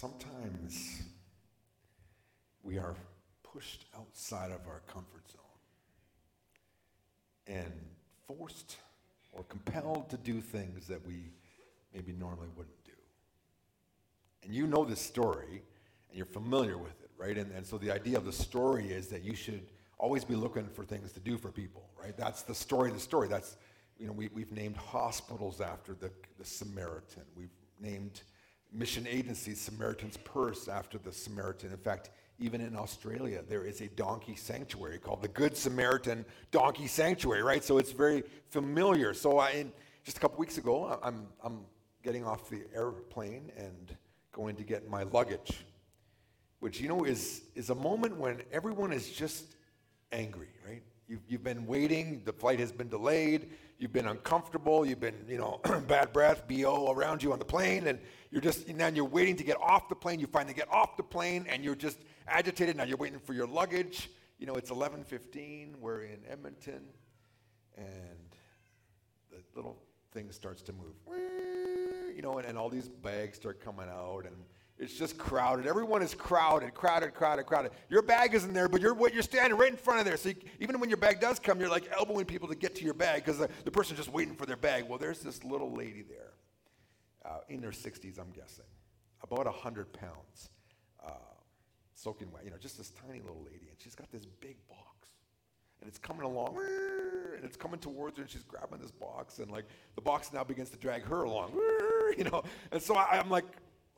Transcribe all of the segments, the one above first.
sometimes we are pushed outside of our comfort zone and forced or compelled to do things that we maybe normally wouldn't do. And you know this story and you're familiar with it, right? And, and so the idea of the story is that you should always be looking for things to do for people, right? That's the story of the story. That's, you know, we, we've named hospitals after the, the Samaritan. We've named mission agencies Samaritan's Purse after the Samaritan. In fact, even in Australia, there is a donkey sanctuary called the Good Samaritan Donkey Sanctuary, right? So it's very familiar. So I, just a couple weeks ago, I'm, I'm getting off the airplane and going to get my luggage, which, you know, is, is a moment when everyone is just angry, right? You've, you've been waiting, the flight has been delayed, you've been uncomfortable, you've been, you know, bad breath, BO around you on the plane, and you're just, now you're waiting to get off the plane. You finally get off the plane, and you're just agitated. Now you're waiting for your luggage. You know, it's 11:15. We're in Edmonton, and the little thing starts to move. You know, and, and all these bags start coming out, and it's just crowded. Everyone is crowded, crowded, crowded, crowded. Your bag isn't there, but you're you're standing right in front of there. So you, even when your bag does come, you're like elbowing people to get to your bag because the, the person's just waiting for their bag. Well, there's this little lady there, in her 60s, I'm guessing, about 100 pounds, uh, soaking wet. You know, just this tiny little lady, and she's got this big box, and it's coming along, and it's coming towards her, and she's grabbing this box, and like the box now begins to drag her along, you know. And so I, I'm like,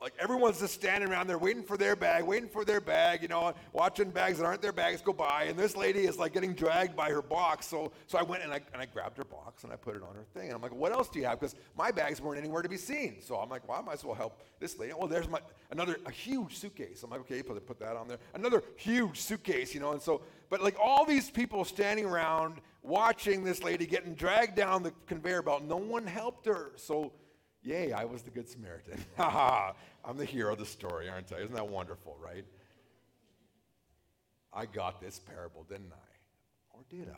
like everyone's just standing around there waiting for their bag, waiting for their bag, you know, watching bags that aren't their bags go by. And this lady is like getting dragged by her box. So, so I went and I, and I grabbed her box and I put it on her thing. And I'm like, what else do you have? Because my bags weren't anywhere to be seen. So I'm like, well, I might as well help this lady. Well, there's my another a huge suitcase. I'm like, okay, put, put that on there. Another huge suitcase, you know. And so, but like all these people standing around watching this lady getting dragged down the conveyor belt, no one helped her. So Yay, I was the Good Samaritan. I'm the hero of the story, aren't I? Isn't that wonderful, right? I got this parable, didn't I? Or did I?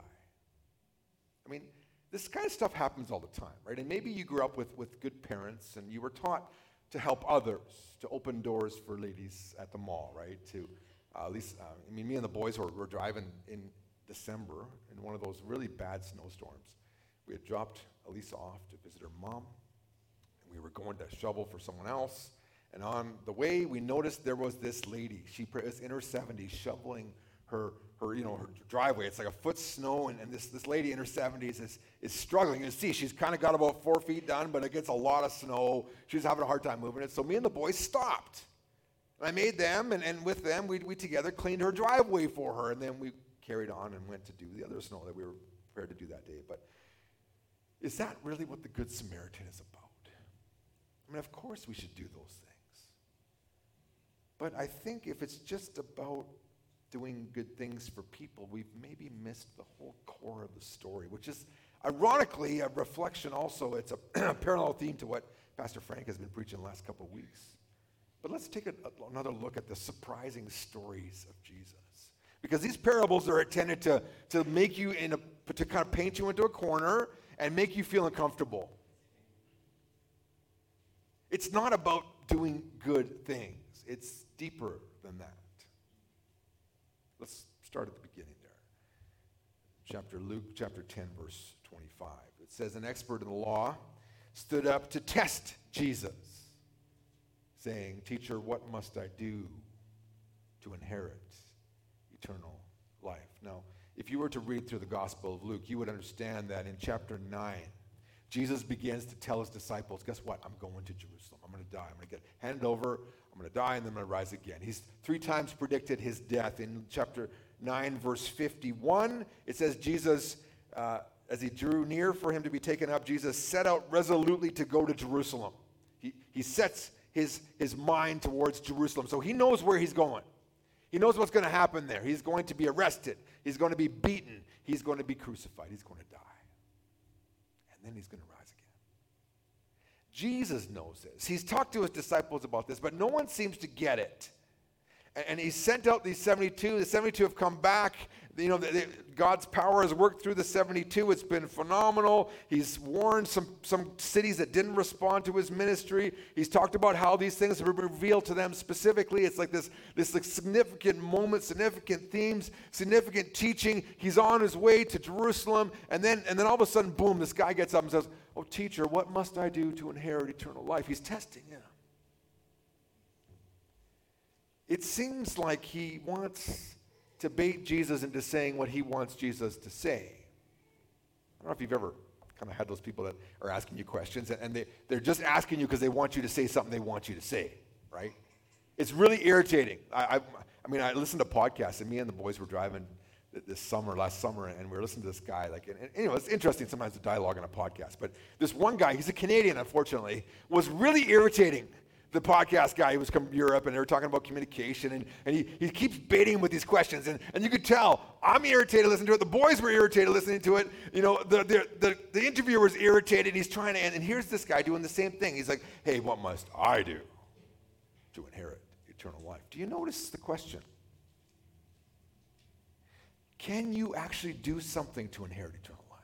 I mean, this kind of stuff happens all the time, right? And maybe you grew up with, with good parents and you were taught to help others, to open doors for ladies at the mall, right? To uh, at least, uh, I mean, me and the boys were, were driving in December in one of those really bad snowstorms. We had dropped Elisa off to visit her mom and we were going to shovel for someone else. And on the way, we noticed there was this lady. She was in her 70s shoveling her, her, you know, her driveway. It's like a foot snow, and, and this, this lady in her 70s is, is struggling. You see, she's kind of got about four feet done, but it gets a lot of snow. She's having a hard time moving it. So me and the boys stopped. And I made them, and, and with them, we, we together cleaned her driveway for her. And then we carried on and went to do the other snow that we were prepared to do that day. But is that really what the Good Samaritan is about? I mean, of course we should do those things. But I think if it's just about doing good things for people, we've maybe missed the whole core of the story, which is ironically a reflection also, it's a parallel theme to what Pastor Frank has been preaching the last couple of weeks. But let's take a, another look at the surprising stories of Jesus. Because these parables are intended to, to make you in a, to kind of paint you into a corner and make you feel uncomfortable. It's not about doing good things, it's deeper than that. Let's start at the beginning there. Chapter Luke chapter 10 verse 25. It says an expert in the law stood up to test Jesus, saying, "Teacher, what must I do to inherit eternal life?" Now, if you were to read through the Gospel of Luke, you would understand that in chapter 9 Jesus begins to tell his disciples, guess what? I'm going to Jerusalem. I'm going to die. I'm going to get handed over. I'm going to die, and then I'm going to rise again. He's three times predicted his death. In chapter 9, verse 51, it says, Jesus, uh, as he drew near for him to be taken up, Jesus set out resolutely to go to Jerusalem. He, he sets his, his mind towards Jerusalem. So he knows where he's going. He knows what's going to happen there. He's going to be arrested. He's going to be beaten. He's going to be crucified. He's going to die And then he's going to rise. Jesus knows this. He's talked to his disciples about this, but no one seems to get it. And he sent out these 72. The 72 have come back. you know, God's power has worked through the 72. It's been phenomenal. He's warned some, some cities that didn't respond to his ministry. He's talked about how these things have been revealed to them specifically. It's like this, this like significant moment, significant themes, significant teaching. He's on his way to Jerusalem. And then, and then all of a sudden, boom, this guy gets up and says, Oh, teacher, what must I do to inherit eternal life? He's testing him. It seems like he wants to bait Jesus into saying what he wants Jesus to say. I don't know if you've ever kind of had those people that are asking you questions and, they, they're just asking you because they want you to say something they want you to say, right? It's really irritating. I, I, I mean, I listened to podcasts and me and the boys were driving this summer, last summer, and we were listening to this guy. Like, and, and, know, it's interesting sometimes the dialogue on a podcast. But this one guy, he's a Canadian, unfortunately, was really irritating the podcast guy who was from Europe, and they were talking about communication, and, and he, he keeps baiting him with these questions, and, and you could tell I'm irritated listening to it. The boys were irritated listening to it. You know, the, the, the, the interviewer's irritated. He's trying to, and, and here's this guy doing the same thing. He's like, hey, what must I do to inherit eternal life? Do you notice the question? Can you actually do something to inherit eternal life?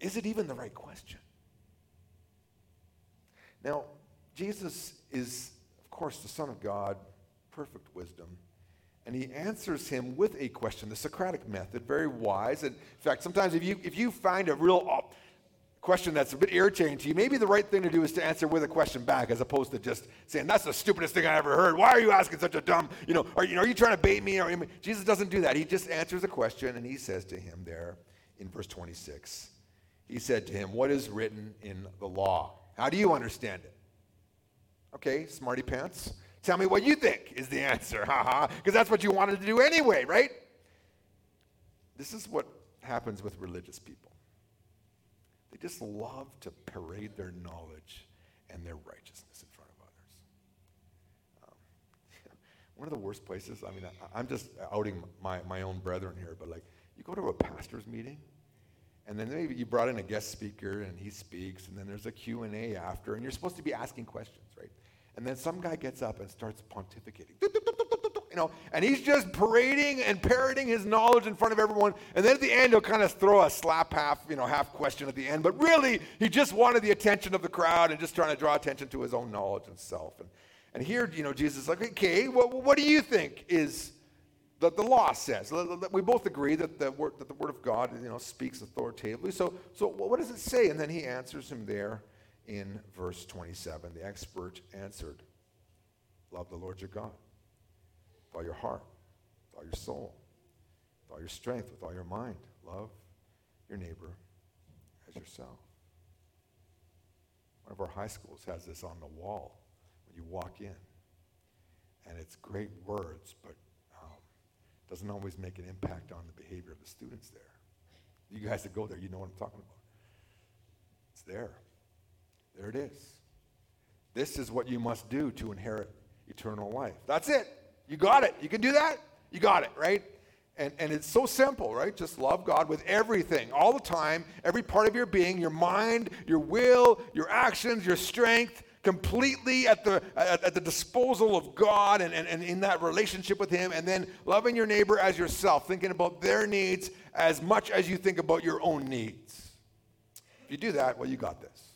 Is it even the right question? Now, Jesus is, of course, the Son of God, perfect wisdom. And he answers him with a question, the Socratic method, very wise. And in fact, sometimes if you, if you find a real question that's a bit irritating to you, maybe the right thing to do is to answer with a question back as opposed to just saying, that's the stupidest thing I ever heard. Why are you asking such a dumb, you know, are, you are you trying to bait me? Jesus doesn't do that. He just answers a question and he says to him there in verse 26, he said to him, what is written in the law? How do you understand it? Okay, smarty pants. Tell me what you think is the answer. Haha. Because that's what you wanted to do anyway, right? This is what happens with religious people. They just love to parade their knowledge and their righteousness in front of others. Um, one of the worst places, I mean, I, I'm just outing my, my own brethren here, but like, you go to a pastor's meeting and then maybe you brought in a guest speaker and he speaks and then there's a q&a after and you're supposed to be asking questions right and then some guy gets up and starts pontificating you know and he's just parading and parroting his knowledge in front of everyone and then at the end he'll kind of throw a slap half you know half question at the end but really he just wanted the attention of the crowd and just trying to draw attention to his own knowledge and self and, and here you know jesus is like okay what, what do you think is the, the law says. We both agree that the, word, that the word of God you know, speaks authoritatively. So, so what does it say? And then he answers him there in verse 27. The expert answered, Love the Lord your God with all your heart, with all your soul, with all your strength, with all your mind. Love your neighbor as yourself. One of our high schools has this on the wall when you walk in. And it's great words, but um, doesn't always make an impact on the behavior of the students there. You guys that go there, you know what I'm talking about. It's there. There it is. This is what you must do to inherit eternal life. That's it. You got it. You can do that? You got it, right? And, and it's so simple, right? Just love God with everything, all the time, every part of your being, your mind, your will, your actions, your strength, completely at the, at, at, the disposal of God and, and, and in that relationship with Him, and then loving your neighbor as yourself, thinking about their needs as much as you think about your own needs. If you do that, well, you got this.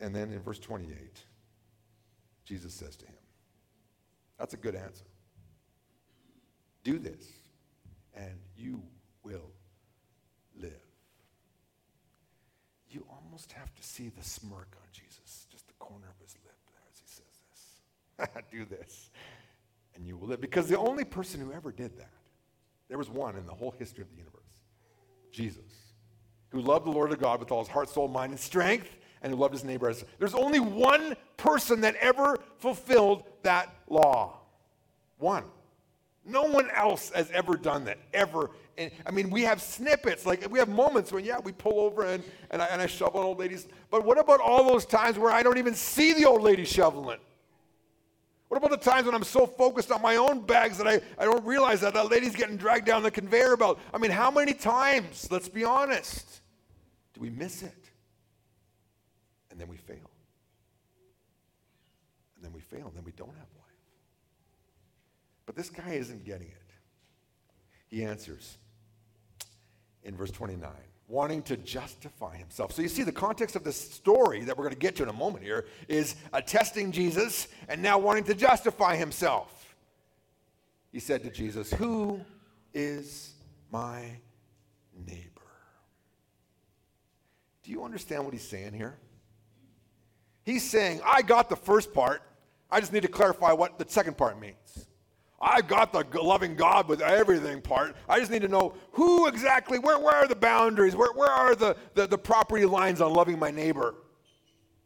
And then in verse 28, Jesus says to him, That's a good answer. Do this, and you will live you almost have to see the smirk on Jesus, just the corner of his lip there as he says this. Do this, and you will live. Because the only person who ever did that, there was one in the whole history of the universe Jesus, who loved the Lord of God with all his heart, soul, mind, and strength, and who loved his neighbor as. There's only one person that ever fulfilled that law. One. No one else has ever done that, ever. And, I mean, we have snippets, like we have moments when, yeah, we pull over and, and, I, and I shovel an old lady's. But what about all those times where I don't even see the old lady shoveling? What about the times when I'm so focused on my own bags that I, I don't realize that that lady's getting dragged down the conveyor belt? I mean, how many times, let's be honest, do we miss it? Then we fail. And then we fail, and then we don't have life. But this guy isn't getting it. He answers in verse 29 wanting to justify himself. So you see, the context of this story that we're going to get to in a moment here is attesting Jesus and now wanting to justify himself. He said to Jesus, Who is my neighbor? Do you understand what he's saying here? He's saying, I got the first part. I just need to clarify what the second part means. I got the loving God with everything part. I just need to know who exactly, where, where are the boundaries? Where, where are the, the, the property lines on loving my neighbor?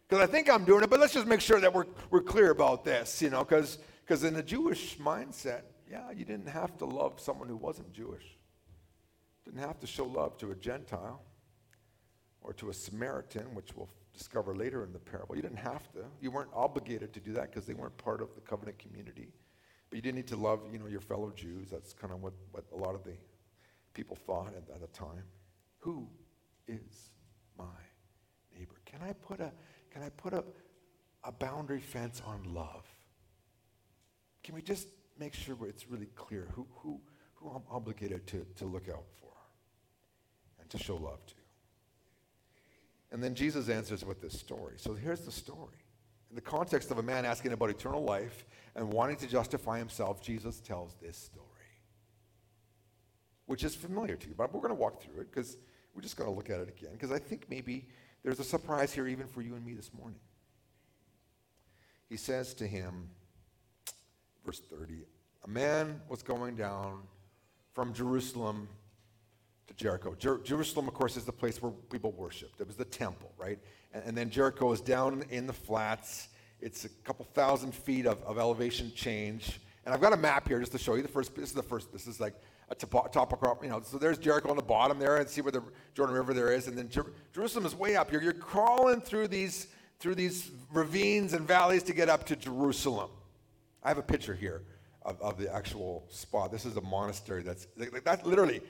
Because I think I'm doing it, but let's just make sure that we're, we're clear about this, you know, because in the Jewish mindset, yeah, you didn't have to love someone who wasn't Jewish. Didn't have to show love to a Gentile or to a Samaritan, which we'll discover later in the parable. You didn't have to. You weren't obligated to do that because they weren't part of the covenant community. But you didn't need to love, you know, your fellow Jews. That's kind of what, what a lot of the people thought at, at the time. Who is my neighbor? Can I put a can I put a, a boundary fence on love? Can we just make sure it's really clear who, who, who I'm obligated to, to look out for and to show love to? And then Jesus answers with this story. So here's the story. In the context of a man asking about eternal life and wanting to justify himself, Jesus tells this story, which is familiar to you. But we're going to walk through it because we're just going to look at it again because I think maybe there's a surprise here even for you and me this morning. He says to him, verse 30, a man was going down from Jerusalem to Jericho. Jer- Jerusalem, of course, is the place where people worshiped. It was the temple, right? And, and, then Jericho is down in the flats. It's a couple thousand feet of, of elevation change. And I've got a map here just to show you the first. This is the first. This is like a topo. You know, so there's Jericho on the bottom there, and see where the Jordan River there is. And then Jer- Jerusalem is way up here. You're crawling through these through these ravines and valleys to get up to Jerusalem. I have a picture here of, of the actual spot. This is a monastery. That's that's literally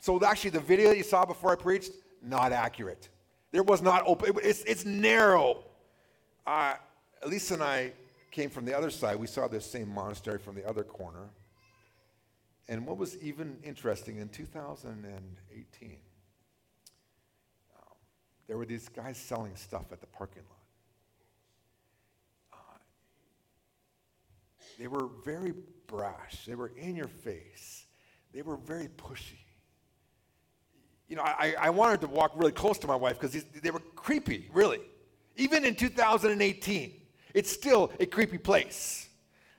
so actually, the video that you saw before I preached, not accurate. There was not open. It's, it's narrow. Uh, Elisa and I came from the other side. We saw this same monastery from the other corner. And what was even interesting, in 2018, um, there were these guys selling stuff at the parking lot. Uh, they were very brash. They were in your face. They were very pushy you know, I, I wanted to walk really close to my wife because they were creepy, really. Even in 2018, it's still a creepy place.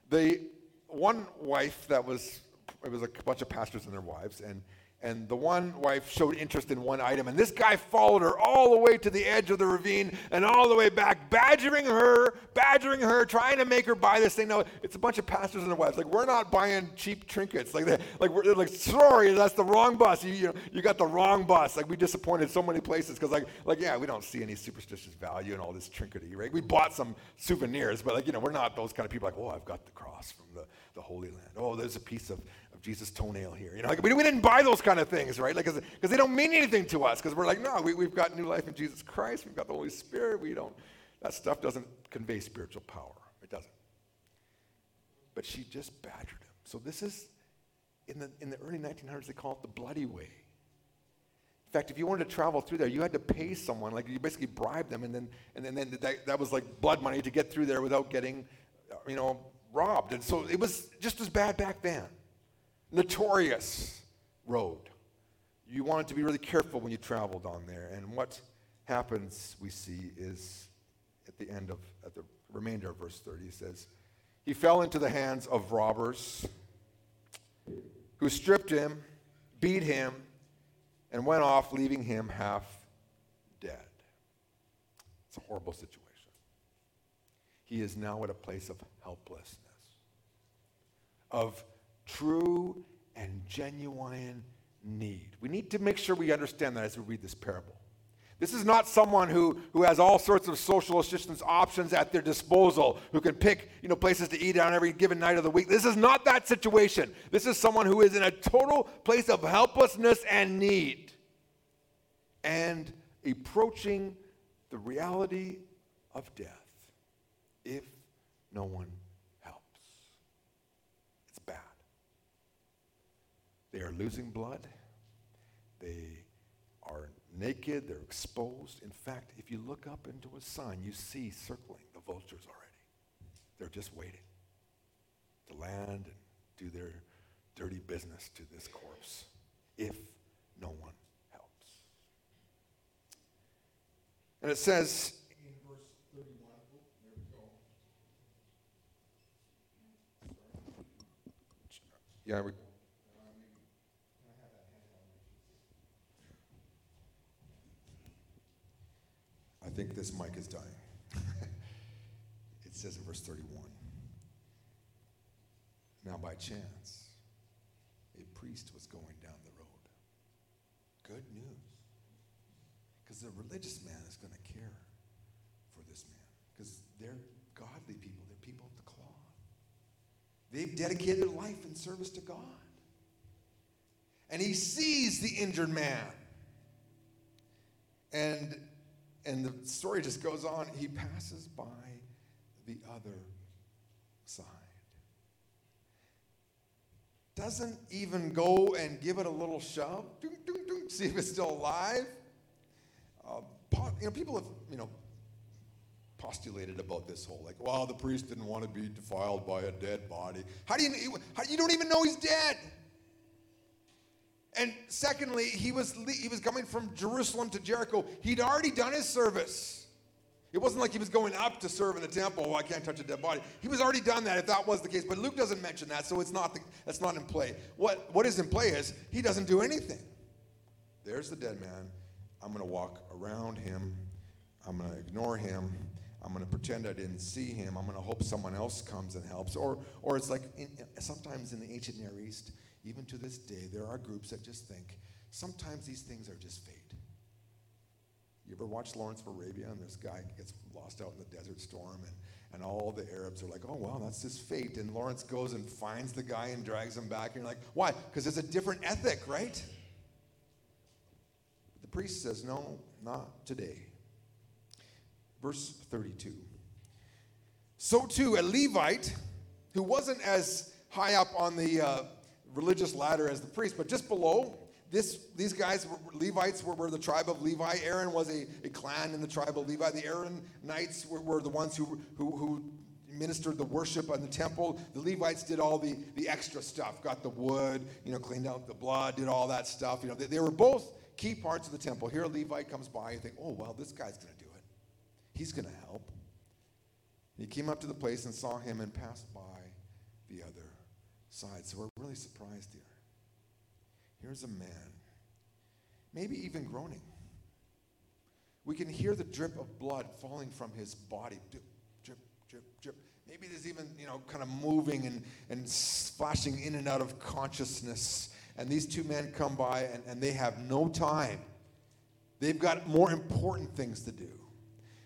The one wife that was, it was a bunch of pastors and their wives, and and the one wife showed interest in one item, and this guy followed her all the way to the edge of the ravine and all the way back, badgering her, badgering her, trying to make her buy this thing. No, it's a bunch of pastors and their wives. Like we're not buying cheap trinkets. Like they, like we're like sorry, that's the wrong bus. You, you, know, you got the wrong bus. Like we disappointed so many places because like like yeah, we don't see any superstitious value in all this trinkety. Right? We bought some souvenirs, but like you know, we're not those kind of people. Like oh, I've got the cross from the the Holy Land. Oh, there's a piece of of Jesus' toenail here. You know, like we, we didn't buy those kind of things, right? Like, because they don't mean anything to us. Because we're like, no, we, we've got new life in Jesus Christ. We've got the Holy Spirit. We don't. That stuff doesn't convey spiritual power. It doesn't. But she just badgered him. So this is in the in the early 1900s. They call it the bloody way. In fact, if you wanted to travel through there, you had to pay someone. Like you basically bribed them, and then and then, then that, that was like blood money to get through there without getting, you know, robbed. And so it was just as bad back then notorious road. You wanted to be really careful when you traveled on there. And what happens, we see, is at the end of, at the remainder of verse 30, he says, He fell into the hands of robbers who stripped him, beat him, and went off, leaving him half dead. It's a horrible situation. He is now at a place of helplessness, of true and genuine need. We need to make sure we understand that as we read this parable. This is not someone who, who has all sorts of social assistance options at their disposal, who can pick you know, places to eat on every given night of the week. This is not that situation. This is someone who is in a total place of helplessness and need and approaching the reality of death if no one They are losing blood. They are naked. They're exposed. In fact, if you look up into a sign, you see circling the vultures already. They're just waiting to land and do their dirty business to this corpse if no one helps. And it says in verse 31, there we go. Yeah, we, I think this mic is dying. it says in verse 31 Now, by chance, a priest was going down the road. Good news. Because the religious man is going to care for this man. Because they're godly people, they're people of the cloth. They've dedicated their life in service to God. And he sees the injured man. And and the story just goes on. He passes by the other side. Doesn't even go and give it a little shove, doom, doom, doom, see if it's still alive. Uh, you know, people have, you know, postulated about this whole like, well, the priest didn't want to be defiled by a dead body. How do you, how, you don't even know he's dead? And secondly, he was, he was coming from Jerusalem to Jericho. He'd already done his service. It wasn't like he was going up to serve in the temple. Oh, I can't touch a dead body. He was already done that if that was the case. But Luke doesn't mention that, so it's not the, that's not in play. What, what is in play is he doesn't do anything. There's the dead man. I'm going to walk around him. I'm going to ignore him. I'm going to pretend I didn't see him. I'm going to hope someone else comes and helps. Or, or it's like in, sometimes in the ancient Near East, even to this day, there are groups that just think sometimes these things are just fate. You ever watch Lawrence of Arabia and this guy gets lost out in the desert storm and, and all the Arabs are like, oh, well, that's just fate. And Lawrence goes and finds the guy and drags him back. And you're like, why? Because it's a different ethic, right? The priest says, no, not today. Verse 32. So too, a Levite who wasn't as high up on the uh, religious ladder as the priest, but just below, this, these guys, Levites, were, were, the tribe of Levi. Aaron was a, a clan in the tribe of Levi. The Aaronites were, were the ones who, who, who ministered the worship on the temple. The Levites did all the, the extra stuff, got the wood, you know, cleaned out the blood, did all that stuff. You know, they, they were both key parts of the temple. Here a Levite comes by, you think, oh, well, this guy's going to do it. He's going to help. he came up to the place and saw him and passed by the other side. So we're really surprised here. Here's a man, maybe even groaning. We can hear the drip of blood falling from his body. Drip, drip, drip, drip. Maybe there's even, you know, kind of moving and, and splashing in and out of consciousness. And these two men come by and, and they have no time. They've got more important things to do.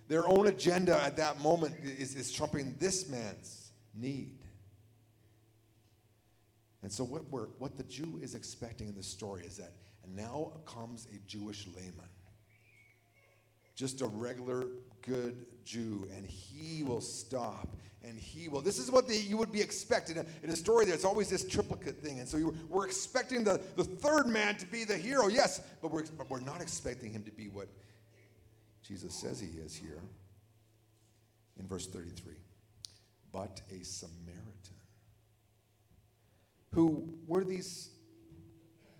Their own agenda at that moment is, is trumping this man's need. And so, what, we're, what the Jew is expecting in this story is that now comes a Jewish layman, just a regular good Jew, and he will stop and he will. This is what the, you would be expecting. In a story, there's always this triplicate thing. And so you, we're expecting the, the third man to be the hero, yes, but we're, but we're not expecting him to be what Jesus says he is here in verse 33 but a Samaritan who were these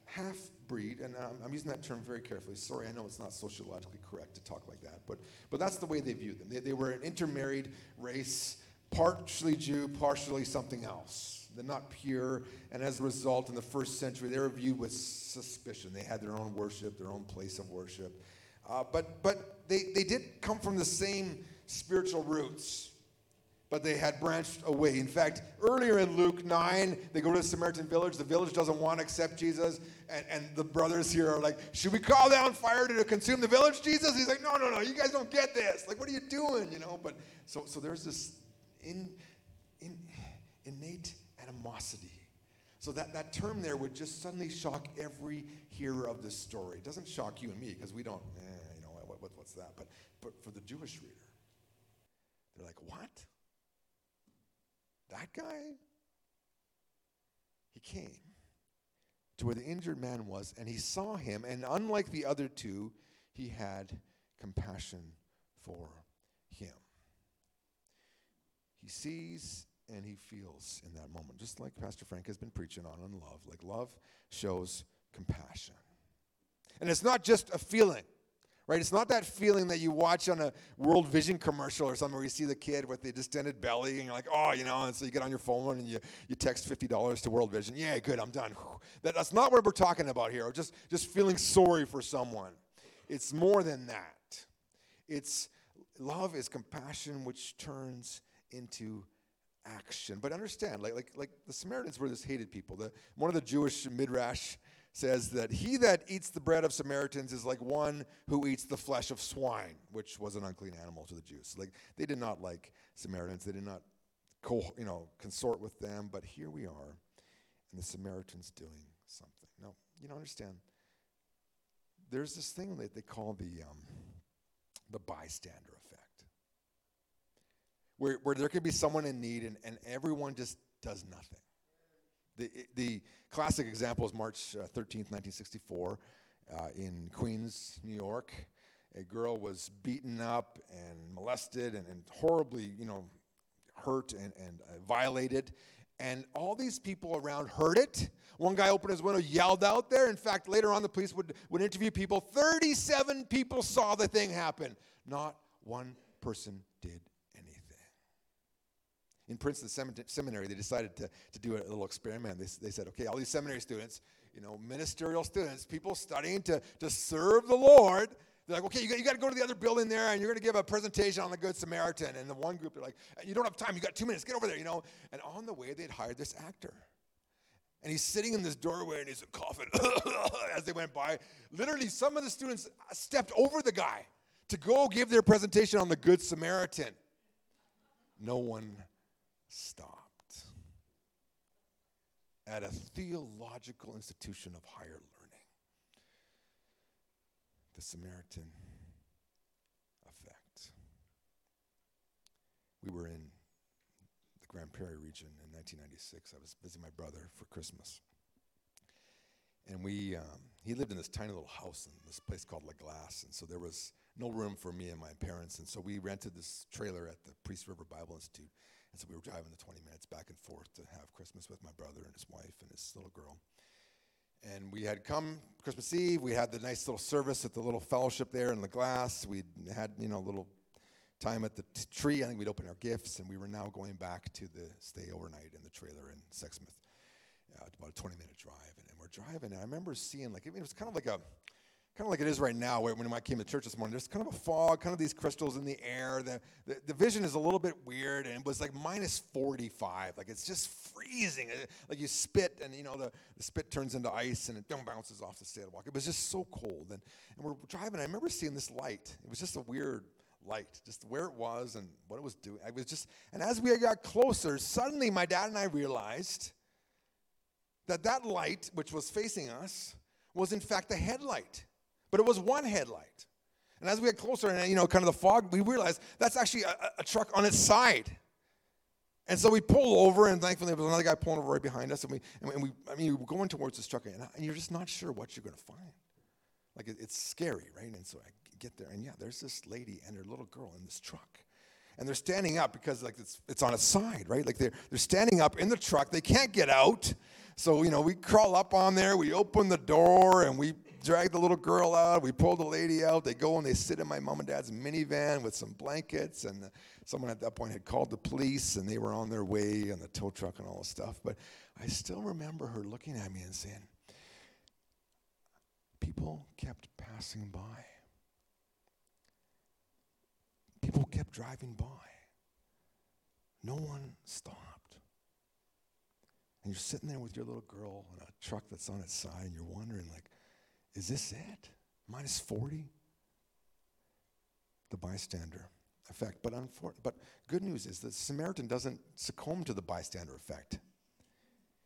half breed, and I'm, I'm, using that term very carefully. Sorry, I know it's not sociologically correct to talk like that, but, but that's the way they viewed them. They, they were an intermarried race, partially Jew, partially something else. They're not pure, and as a result, in the first century, they were viewed with suspicion. They had their own worship, their own place of worship. Uh, but but they, they did come from the same spiritual roots but they had branched away. In fact, earlier in Luke 9, they go to the Samaritan village. The village doesn't want to accept Jesus. And, and the brothers here are like, Should we call down fire to consume the village, Jesus? He's like, No, no, no, you guys don't get this. Like, what are you doing? You know, but so, so there's this in, in, innate animosity. So that, that term there would just suddenly shock every hearer of this story. It doesn't shock you and me because we don't, eh, you know, what, what, what's that? But, but for the Jewish reader, they're like, What? That guy? He came to where the injured man was, and he saw him, and unlike the other two, he had compassion for him. He sees and he feels in that moment, just like Pastor Frank has been preaching on on love. Like love shows compassion. And it's not just a feeling, right? It's not that feeling that you watch on a World Vision commercial or something where you see the kid with the distended belly and you're like, oh, you know, and so you get on your phone and you, you text $50 to World Vision. Yeah, good, I'm done. That, that's not what we're talking about here. Just, just feeling sorry for someone. It's more than that. It's love is compassion which turns into action. But understand, like, like, like the Samaritans were this hated people. The, one of the Jewish midrash says that he that eats the bread of Samaritans is like one who eats the flesh of swine, which was an unclean animal to the Jews. Like they did not like Samaritans. They did not co, you know, consort with them. But here we are, and the Samaritans doing something. Now, you don't understand. There's this thing that they call the um, the bystander effect, where where there could be someone in need, and, and everyone just does nothing. The, the classic example is March uh, 13th, 1964, uh, in Queens, New York. A girl was beaten up and molested and, and horribly, you know, hurt and, and uh, violated. And all these people around heard it. One guy opened his window, yelled out there. In fact, later on, the police would, would interview people. 37 people saw the thing happen. Not one person did in Princeton Seminary, they decided to, to do a little experiment. They, they said, okay, all these seminary students, you know, ministerial students, people studying to, to serve the Lord, they're like, okay, you got, you got to go to the other building there and you're going to give a presentation on the Good Samaritan. And the one group, they're like, you don't have time, you got two minutes, get over there, you know. And on the way, they'd hired this actor. And he's sitting in this doorway and he's coughing as they went by. Literally, some of the students stepped over the guy to go give their presentation on the Good Samaritan. No one stopped at a theological institution of higher learning. The Samaritan effect. We were in the Grande Prairie region in 1996. I was visiting my brother for Christmas. And we, um, he lived in this tiny little house in this place called La Glace. And so there was no room for me and my parents. And so we rented this trailer at the Peace River Bible Institute. And so we were driving the 20 minutes back and forth to have Christmas with my brother and his wife and his little girl. And we had come Christmas Eve. We had the nice little service at the little fellowship there in La Glace. We had, you know, a little time at the t- tree. I think we'd open our gifts, and we were now going back to the stay overnight in the trailer in Sexsmith. Uh, about a 20 minute drive. And, and we're driving, and I remember seeing, like, it was kind of like a, kind of like it is right now when I came to church this morning. There's kind of a fog, kind of these crystals in the air. The, the, the, vision is a little bit weird, and it was like minus 45. Like it's just freezing. Uh, like you spit, and you know the, the spit turns into ice, and it bounces off the sidewalk. It was just so cold. And, and we're driving. I remember seeing this light. It was just a weird light, just where it was and what it was doing. I was just, and as we got closer, suddenly my dad and I realized that that light, which was facing us, was in fact a headlight but it was one headlight. And as we got closer and, you know, kind of the fog, we realized that's actually a, a truck on its side. And so we pull over, and thankfully there was another guy pulling over right behind us. And we, and we I mean, we're going towards this truck, and, uh, and you're just not sure what you're going to find. Like, it, it's scary, right? And so I get there, and yeah, there's this lady and her little girl in this truck. And they're standing up because, like, it's, it's on its side, right? Like, they're, they're standing up in the truck. They can't get out. So, you know, we crawl up on there, we open the door, and we drag the little girl out. We pull the lady out. They go and they sit in my mom and dad's minivan with some blankets. And someone at that point had called the police and they were on their way on the tow truck and all this stuff. But I still remember her looking at me and saying, People kept passing by. People kept driving by. No one stopped. And you're sitting there with your little girl in a truck that's on its side, and you're wondering, like, is this it? Minus 40? The bystander effect. But, unfor- but good news is the Samaritan doesn't succumb to the bystander effect.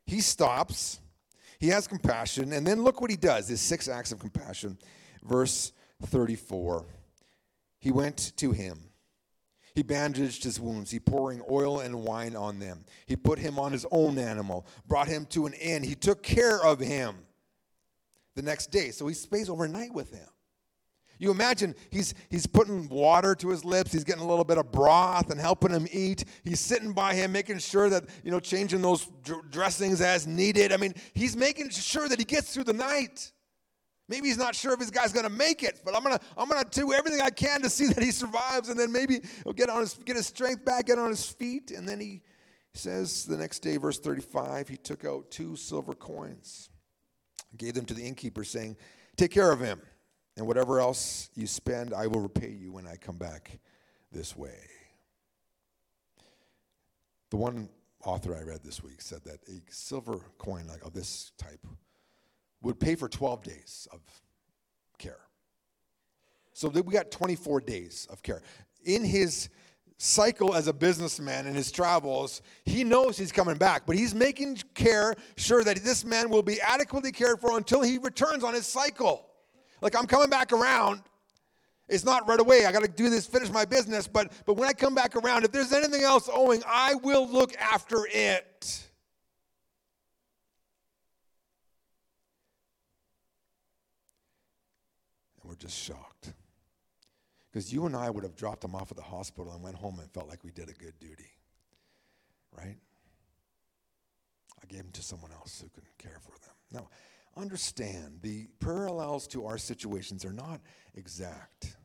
He stops, he has compassion, and then look what he does. His six acts of compassion. Verse 34. He went to him. He bandaged his wounds. He pouring oil and wine on them. He put him on his own animal, brought him to an inn. He took care of him. The next day. So he stays overnight with him. You imagine he's, he's putting water to his lips, he's getting a little bit of broth and helping him eat. He's sitting by him, making sure that, you know, changing those dressings as needed. I mean, he's making sure that he gets through the night. Maybe he's not sure if his guy's going to make it, but I'm going to I'm going to do everything I can to see that he survives and then maybe he'll get on his get his strength back, get on his feet and then he says the next day verse 35, he took out two silver coins, gave them to the innkeeper saying, "Take care of him, and whatever else you spend, I will repay you when I come back this way." The one author I read this week said that a silver coin like of this type would pay for 12 days of care. So we got 24 days of care. In his cycle as a businessman in his travels, he knows he's coming back, but he's making care sure that this man will be adequately cared for until he returns on his cycle. Like I'm coming back around. It's not right away. I got to do this, finish my business, but but when I come back around, if there's anything else owing, I will look after it. And we're just shocked. Because you and I would have dropped them off at the hospital and went home and felt like we did a good duty. Right? I gave them to someone else who could care for them. Now, understand the parallels to our situations are not exact.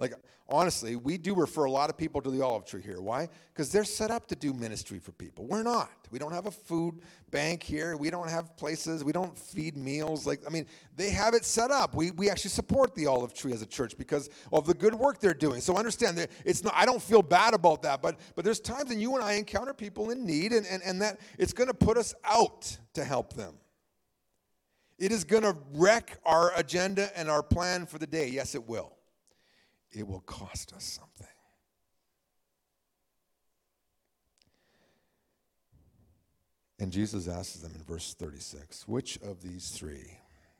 Like, honestly, we do refer a lot of people to the olive tree here. Why? Because they're set up to do ministry for people. We're not. We don't have a food bank here. We don't have places. We don't feed meals. Like, I mean, they have it set up. We, we actually support the olive tree as a church because of the good work they're doing. So understand that it's not, I don't feel bad about that, but, but there's times when you and I encounter people in need and, and, and that it's going to put us out to help them. It is going to wreck our agenda and our plan for the day. Yes, it will it will cost us something. And Jesus asks them in verse 36 Which of these three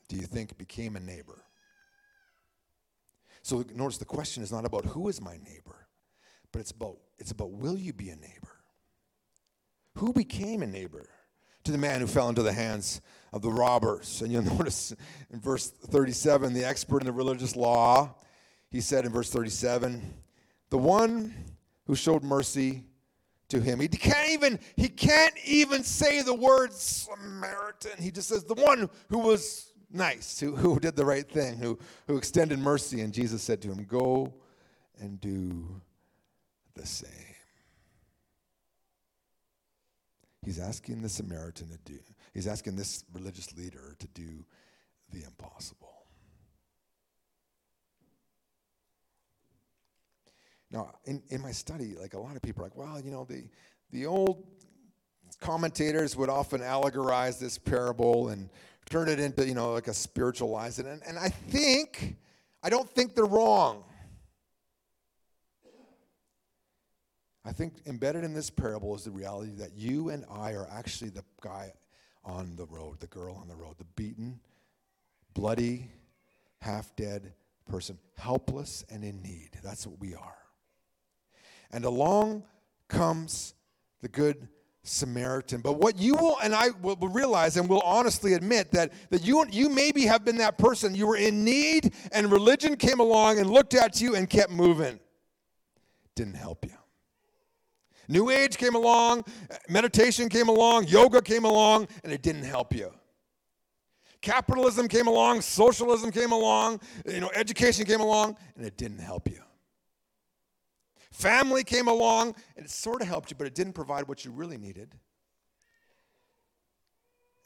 do you think became a neighbor? So notice the question is not about who is my neighbor, but it's about, it's about will you be a neighbor? Who became a neighbor to the man who fell into the hands of the robbers? And you'll notice in verse 37 the expert in the religious law he said in verse 37 the one who showed mercy to him. He can't even he can't even say the word samaritan. He just says the one who was nice who, who did the right thing who, who extended mercy. And jesus said to him go and do the same. He's asking the samaritan to do he's asking this religious leader to do the impossible Now, in, in my study, like a lot of people are like, well, you know, the, the old commentators would often allegorize this parable and turn it into, you know, like a spiritualized. it. And, and I think, I don't think they're wrong. I think embedded in this parable is the reality that you and I are actually the guy on the road, the girl on the road, the beaten, bloody, half dead person, helpless and in need. That's what we are. And along comes the good Samaritan. But what you will and I will realize and will honestly admit that, that you, you maybe have been that person. You were in need and religion came along and looked at you and kept moving. Didn't help you. New Age came along, meditation came along, yoga came along, and it didn't help you. Capitalism came along, socialism came along, you know, education came along, and it didn't help you. Family came along and it sort of helped you, but it didn't provide what you really needed.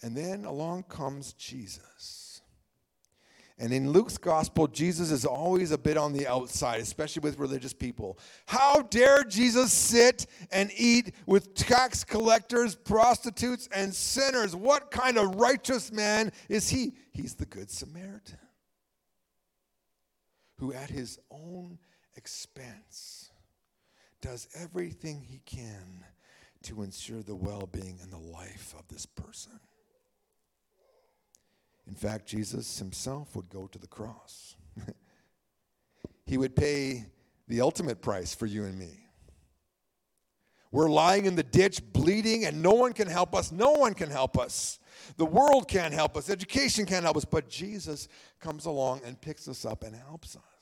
And then along comes Jesus. And in Luke's gospel, Jesus is always a bit on the outside, especially with religious people. How dare Jesus sit and eat with tax collectors, prostitutes, and sinners? What kind of righteous man is he? He's the Good Samaritan who, at his own expense, does everything he can to ensure the well being and the life of this person. In fact, Jesus himself would go to the cross. he would pay the ultimate price for you and me. We're lying in the ditch, bleeding, and no one can help us. No one can help us. The world can't help us. Education can't help us. But Jesus comes along and picks us up and helps us.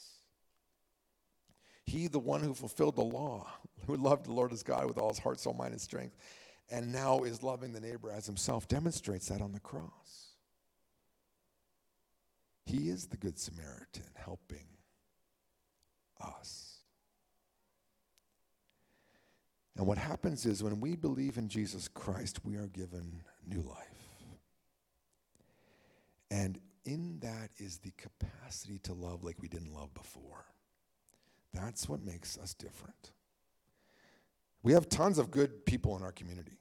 He, the one who fulfilled the law, who loved the Lord his God with all his heart, soul, mind, and strength, and now is loving the neighbor as himself, demonstrates that on the cross. He is the Good Samaritan helping us. And what happens is when we believe in Jesus Christ, we are given new life. And in that is the capacity to love like we didn't love before. That's what makes us different. We have tons of good people in our community.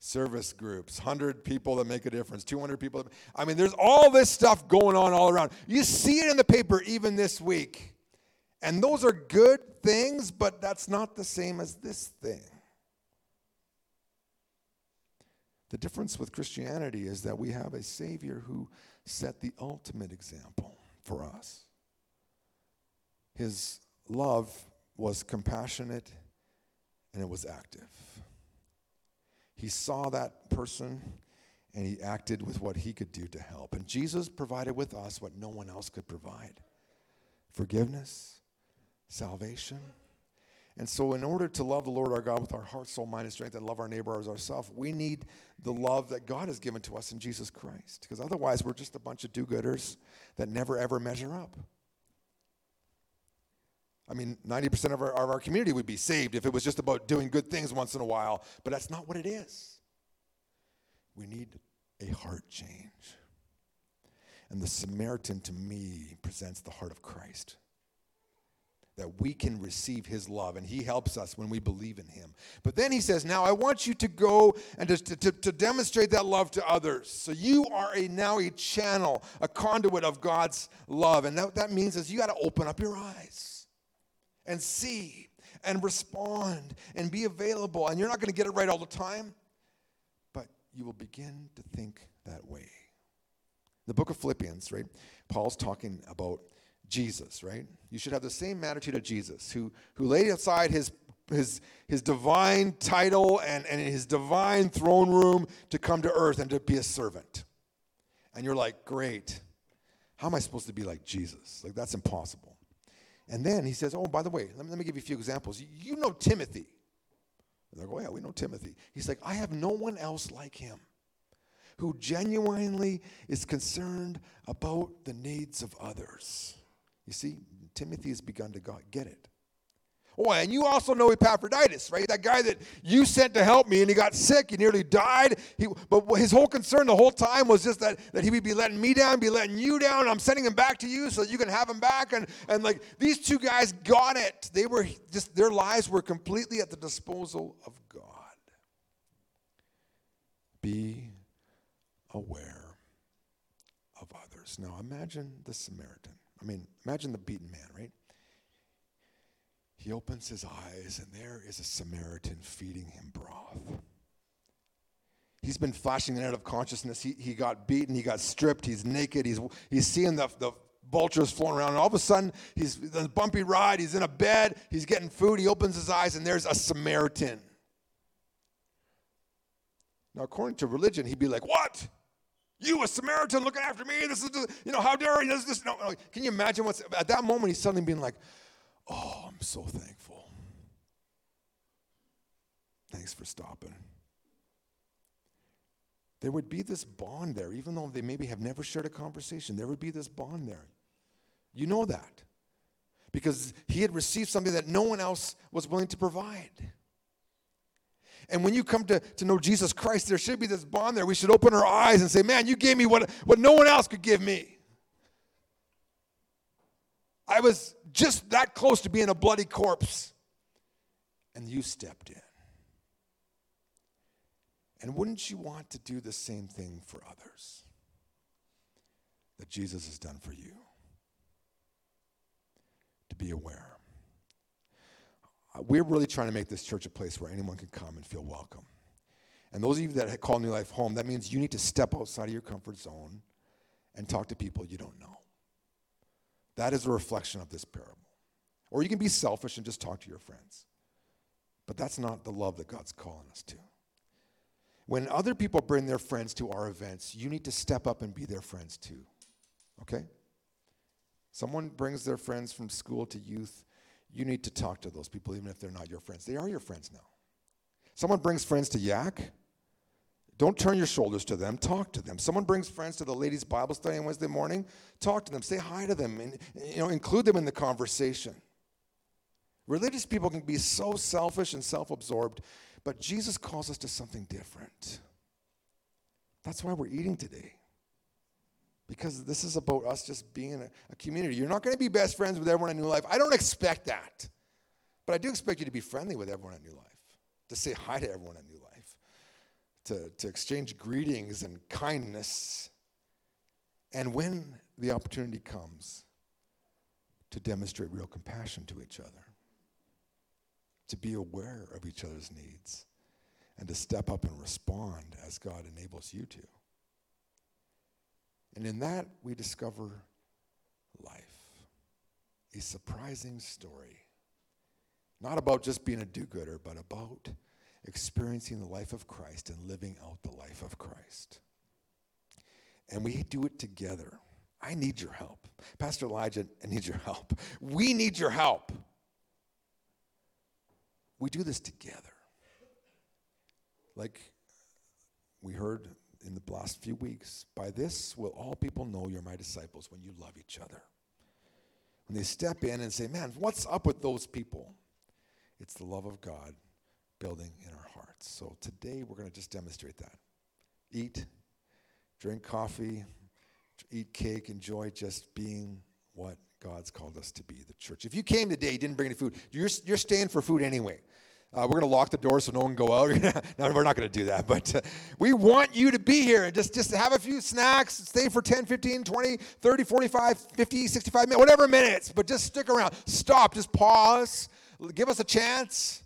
Service groups, 100 people that make a difference, 200 people. That, I mean, there's all this stuff going on all around. You see it in the paper even this week. And those are good things, but that's not the same as this thing. The difference with Christianity is that we have a Savior who set the ultimate example for us. His love was compassionate and it was active. He saw that person and he acted with what he could do to help. And Jesus provided with us what no one else could provide forgiveness, salvation. And so, in order to love the Lord our God with our heart, soul, mind, and strength, and love our neighbor as ourselves, we need the love that God has given to us in Jesus Christ. Because otherwise, we're just a bunch of do gooders that never ever measure up. I mean, 90% of our, of our community would be saved if it was just about doing good things once in a while, but that's not what it is. We need a heart change. And the Samaritan, to me, presents the heart of Christ. That we can receive his love and he helps us when we believe in him. But then he says now i want you to go and to, to, to demonstrate that love to others. So you are a now a channel a conduit of god's love. And that, that means is you got to open up your eyes and see and respond and be available and you're not going to get it right all the time but you will begin to think that way the book of philippians right paul's talking about Jesus, right? You should have the same attitude of Jesus, who, who laid aside his, his, his divine title and, and his divine throne room to come to earth and to be a servant. And you're like, great. How am I supposed to be like Jesus? Like, that's impossible. And then he says, oh, by the way, let me, let me give you a few examples. You, know Timothy. And they're going, oh, yeah, we know Timothy. He's like, I have no one else like him who genuinely is concerned about the needs of others. You see, Timothy has begun to get it. Oh, and you also know Epaphroditus, right? That guy that you sent to help me and he got sick, he nearly died. He, but his whole concern the whole time was just that, that he would be letting me down, be letting you down. I'm sending him back to you so you can have him back. And, and like these two guys got it. They were just, their lives were completely at the disposal of God. Be aware of others. Now imagine the Samaritan. I mean, imagine the beaten man, right? He opens his eyes, and there is a Samaritan feeding him broth. He's been flashing out of consciousness. He, he got beaten, he got stripped, he's naked, he's, he's seeing the, the vultures floating around, and all of a sudden, he's in a bumpy ride, he's in a bed, he's getting food, he opens his eyes, and there's a Samaritan. Now, according to religion, he'd be like, What? You, a Samaritan, looking after me. This is, you know, how dare you? This, this. No. Can you imagine what's at that moment? He's suddenly being like, "Oh, I'm so thankful. Thanks for stopping." There would be this bond there, even though they maybe have never shared a conversation. There would be this bond there. You know that because he had received something that no one else was willing to provide. And when you come to, to know Jesus Christ, there should be this bond there. We should open our eyes and say, Man, you gave me what, what no one else could give me. I was just that close to being a bloody corpse. And you stepped in. And wouldn't you want to do the same thing for others that Jesus has done for you? To be aware. Uh, we're really trying to make this church a place where anyone can come and feel welcome. And those of you that call New Life home, that means you need to step outside of your comfort zone and talk to people you don't know. That is a reflection of this parable. Or you can be selfish and just talk to your friends. But that's not the love that God's calling us to. When other people bring their friends to our events, you need to step up and be their friends too. Okay? Someone brings their friends from school to youth, you need to talk to those people, even if they're not your friends. They are your friends now. Someone brings friends to Yak, don't turn your shoulders to them. Talk to them. Someone brings friends to the ladies' Bible study on Wednesday morning. Talk to them. Say hi to them, and you know, include them in the conversation. Religious people can be so selfish and self-absorbed, but Jesus calls us to something different. That's why we're eating today. Because this is about us just being a, a community. You're not going to be best friends with everyone in New Life. I don't expect that. But I do expect you to be friendly with everyone in New Life, to say hi to everyone in New Life to, to exchange greetings and kindness. And when the opportunity comes, to demonstrate real compassion to each other, to be aware of each other's needs, and to step up and respond as God enables you to. And in that, we discover life, a surprising story. Not about just being a do gooder, but about experiencing the life of Christ and living out the life of Christ. And we do it together. I need your help. Pastor Elijah, I need your help. We need your help. We do this together. Like we heard in the last few weeks, by this will all people know you're my disciples when you love each other. When they step in and say, Man, what's up with those people? It's the love of God building in our hearts. So today we're going to just demonstrate that. Eat, drink coffee, eat cake, enjoy just being what God's called us to be, the church. If you came today, didn't bring any food, you're, you're staying for food anyway. Uh, we're going to lock the door so no one go out. no, we're not going to do that. But uh, we want you to be here and just, just have a few snacks, stay for 10, 15, 20, 30, 45, 50, 65 minutes, whatever minutes. But just stick around. Stop. Just pause. Give us a chance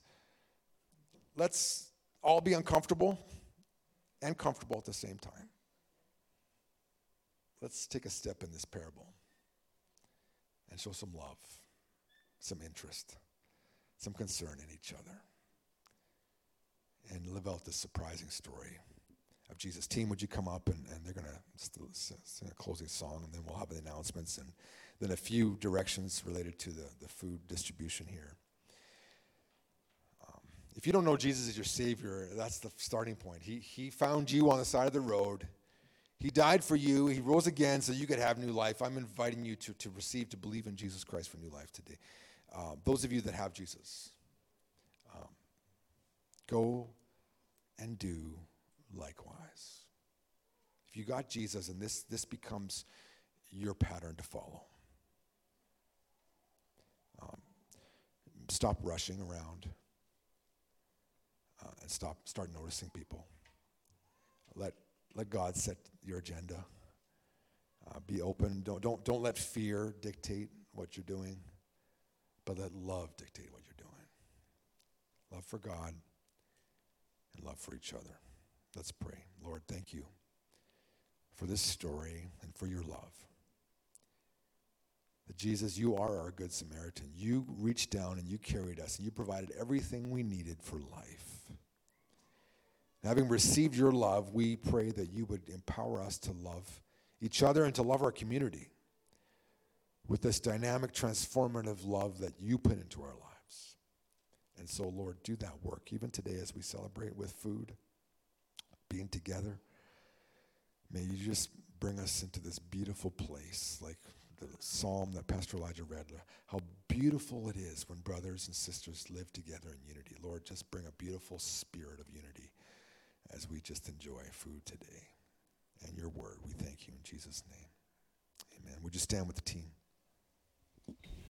let's all be uncomfortable and comfortable at the same time. Let's take a step in this parable and show some love, some interest, some concern in each other, and live out this surprising story of Jesus. Team, would you come up and, and they're going to sing a closing song, and then we'll have the announcements and then a few directions related to the, the food distribution here. If you don't know Jesus as your Savior, that's the starting point. He, he found you on the side of the road. He died for you. He rose again so you could have new life. I'm inviting you to, to receive, to believe in Jesus Christ for new life today. Uh, those of you that have Jesus, um, go and do likewise. If you got Jesus and this, this becomes your pattern to follow, um, stop rushing around uh, and stop, start noticing people. Let, let God set your agenda. Uh, be open. Don't, don't, don't let fear dictate what you're doing, but let love dictate what you're doing. Love for God and love for each other. Let's pray. Lord, thank you for this story and for your love. That Jesus, you are our good Samaritan. You reached down and you carried us and you provided everything we needed for life. Having received your love, we pray that you would empower us to love each other and to love our community with this dynamic, transformative love that you put into our lives. And so, Lord, do that work even today as we celebrate with food, being together. May you just bring us into this beautiful place, like the psalm that Pastor Elijah read, how beautiful it is when brothers and sisters live together in unity. Lord, just bring a beautiful spirit of unity as we just enjoy food today and your word. We thank you in Jesus' name. Amen. Would you stand with the team?